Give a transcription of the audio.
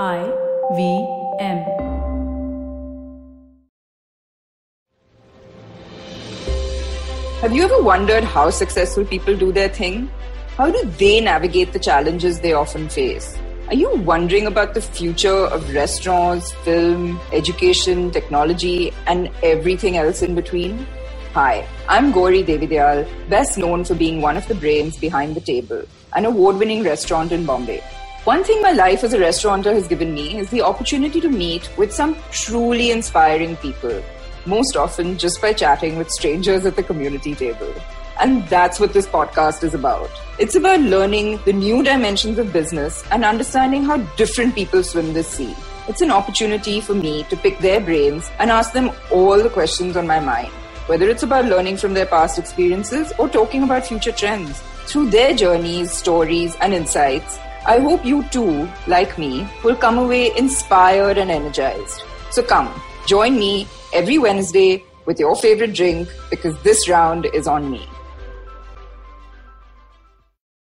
I V M. Have you ever wondered how successful people do their thing? How do they navigate the challenges they often face? Are you wondering about the future of restaurants, film, education, technology, and everything else in between? Hi, I'm Gauri Devidayal, best known for being one of the brains behind The Table, an award winning restaurant in Bombay. One thing my life as a restaurateur has given me is the opportunity to meet with some truly inspiring people, most often just by chatting with strangers at the community table. And that's what this podcast is about. It's about learning the new dimensions of business and understanding how different people swim this sea. It's an opportunity for me to pick their brains and ask them all the questions on my mind, whether it's about learning from their past experiences or talking about future trends. Through their journeys, stories, and insights, I hope you too, like me, will come away inspired and energized. So come, join me every Wednesday with your favorite drink because this round is on me.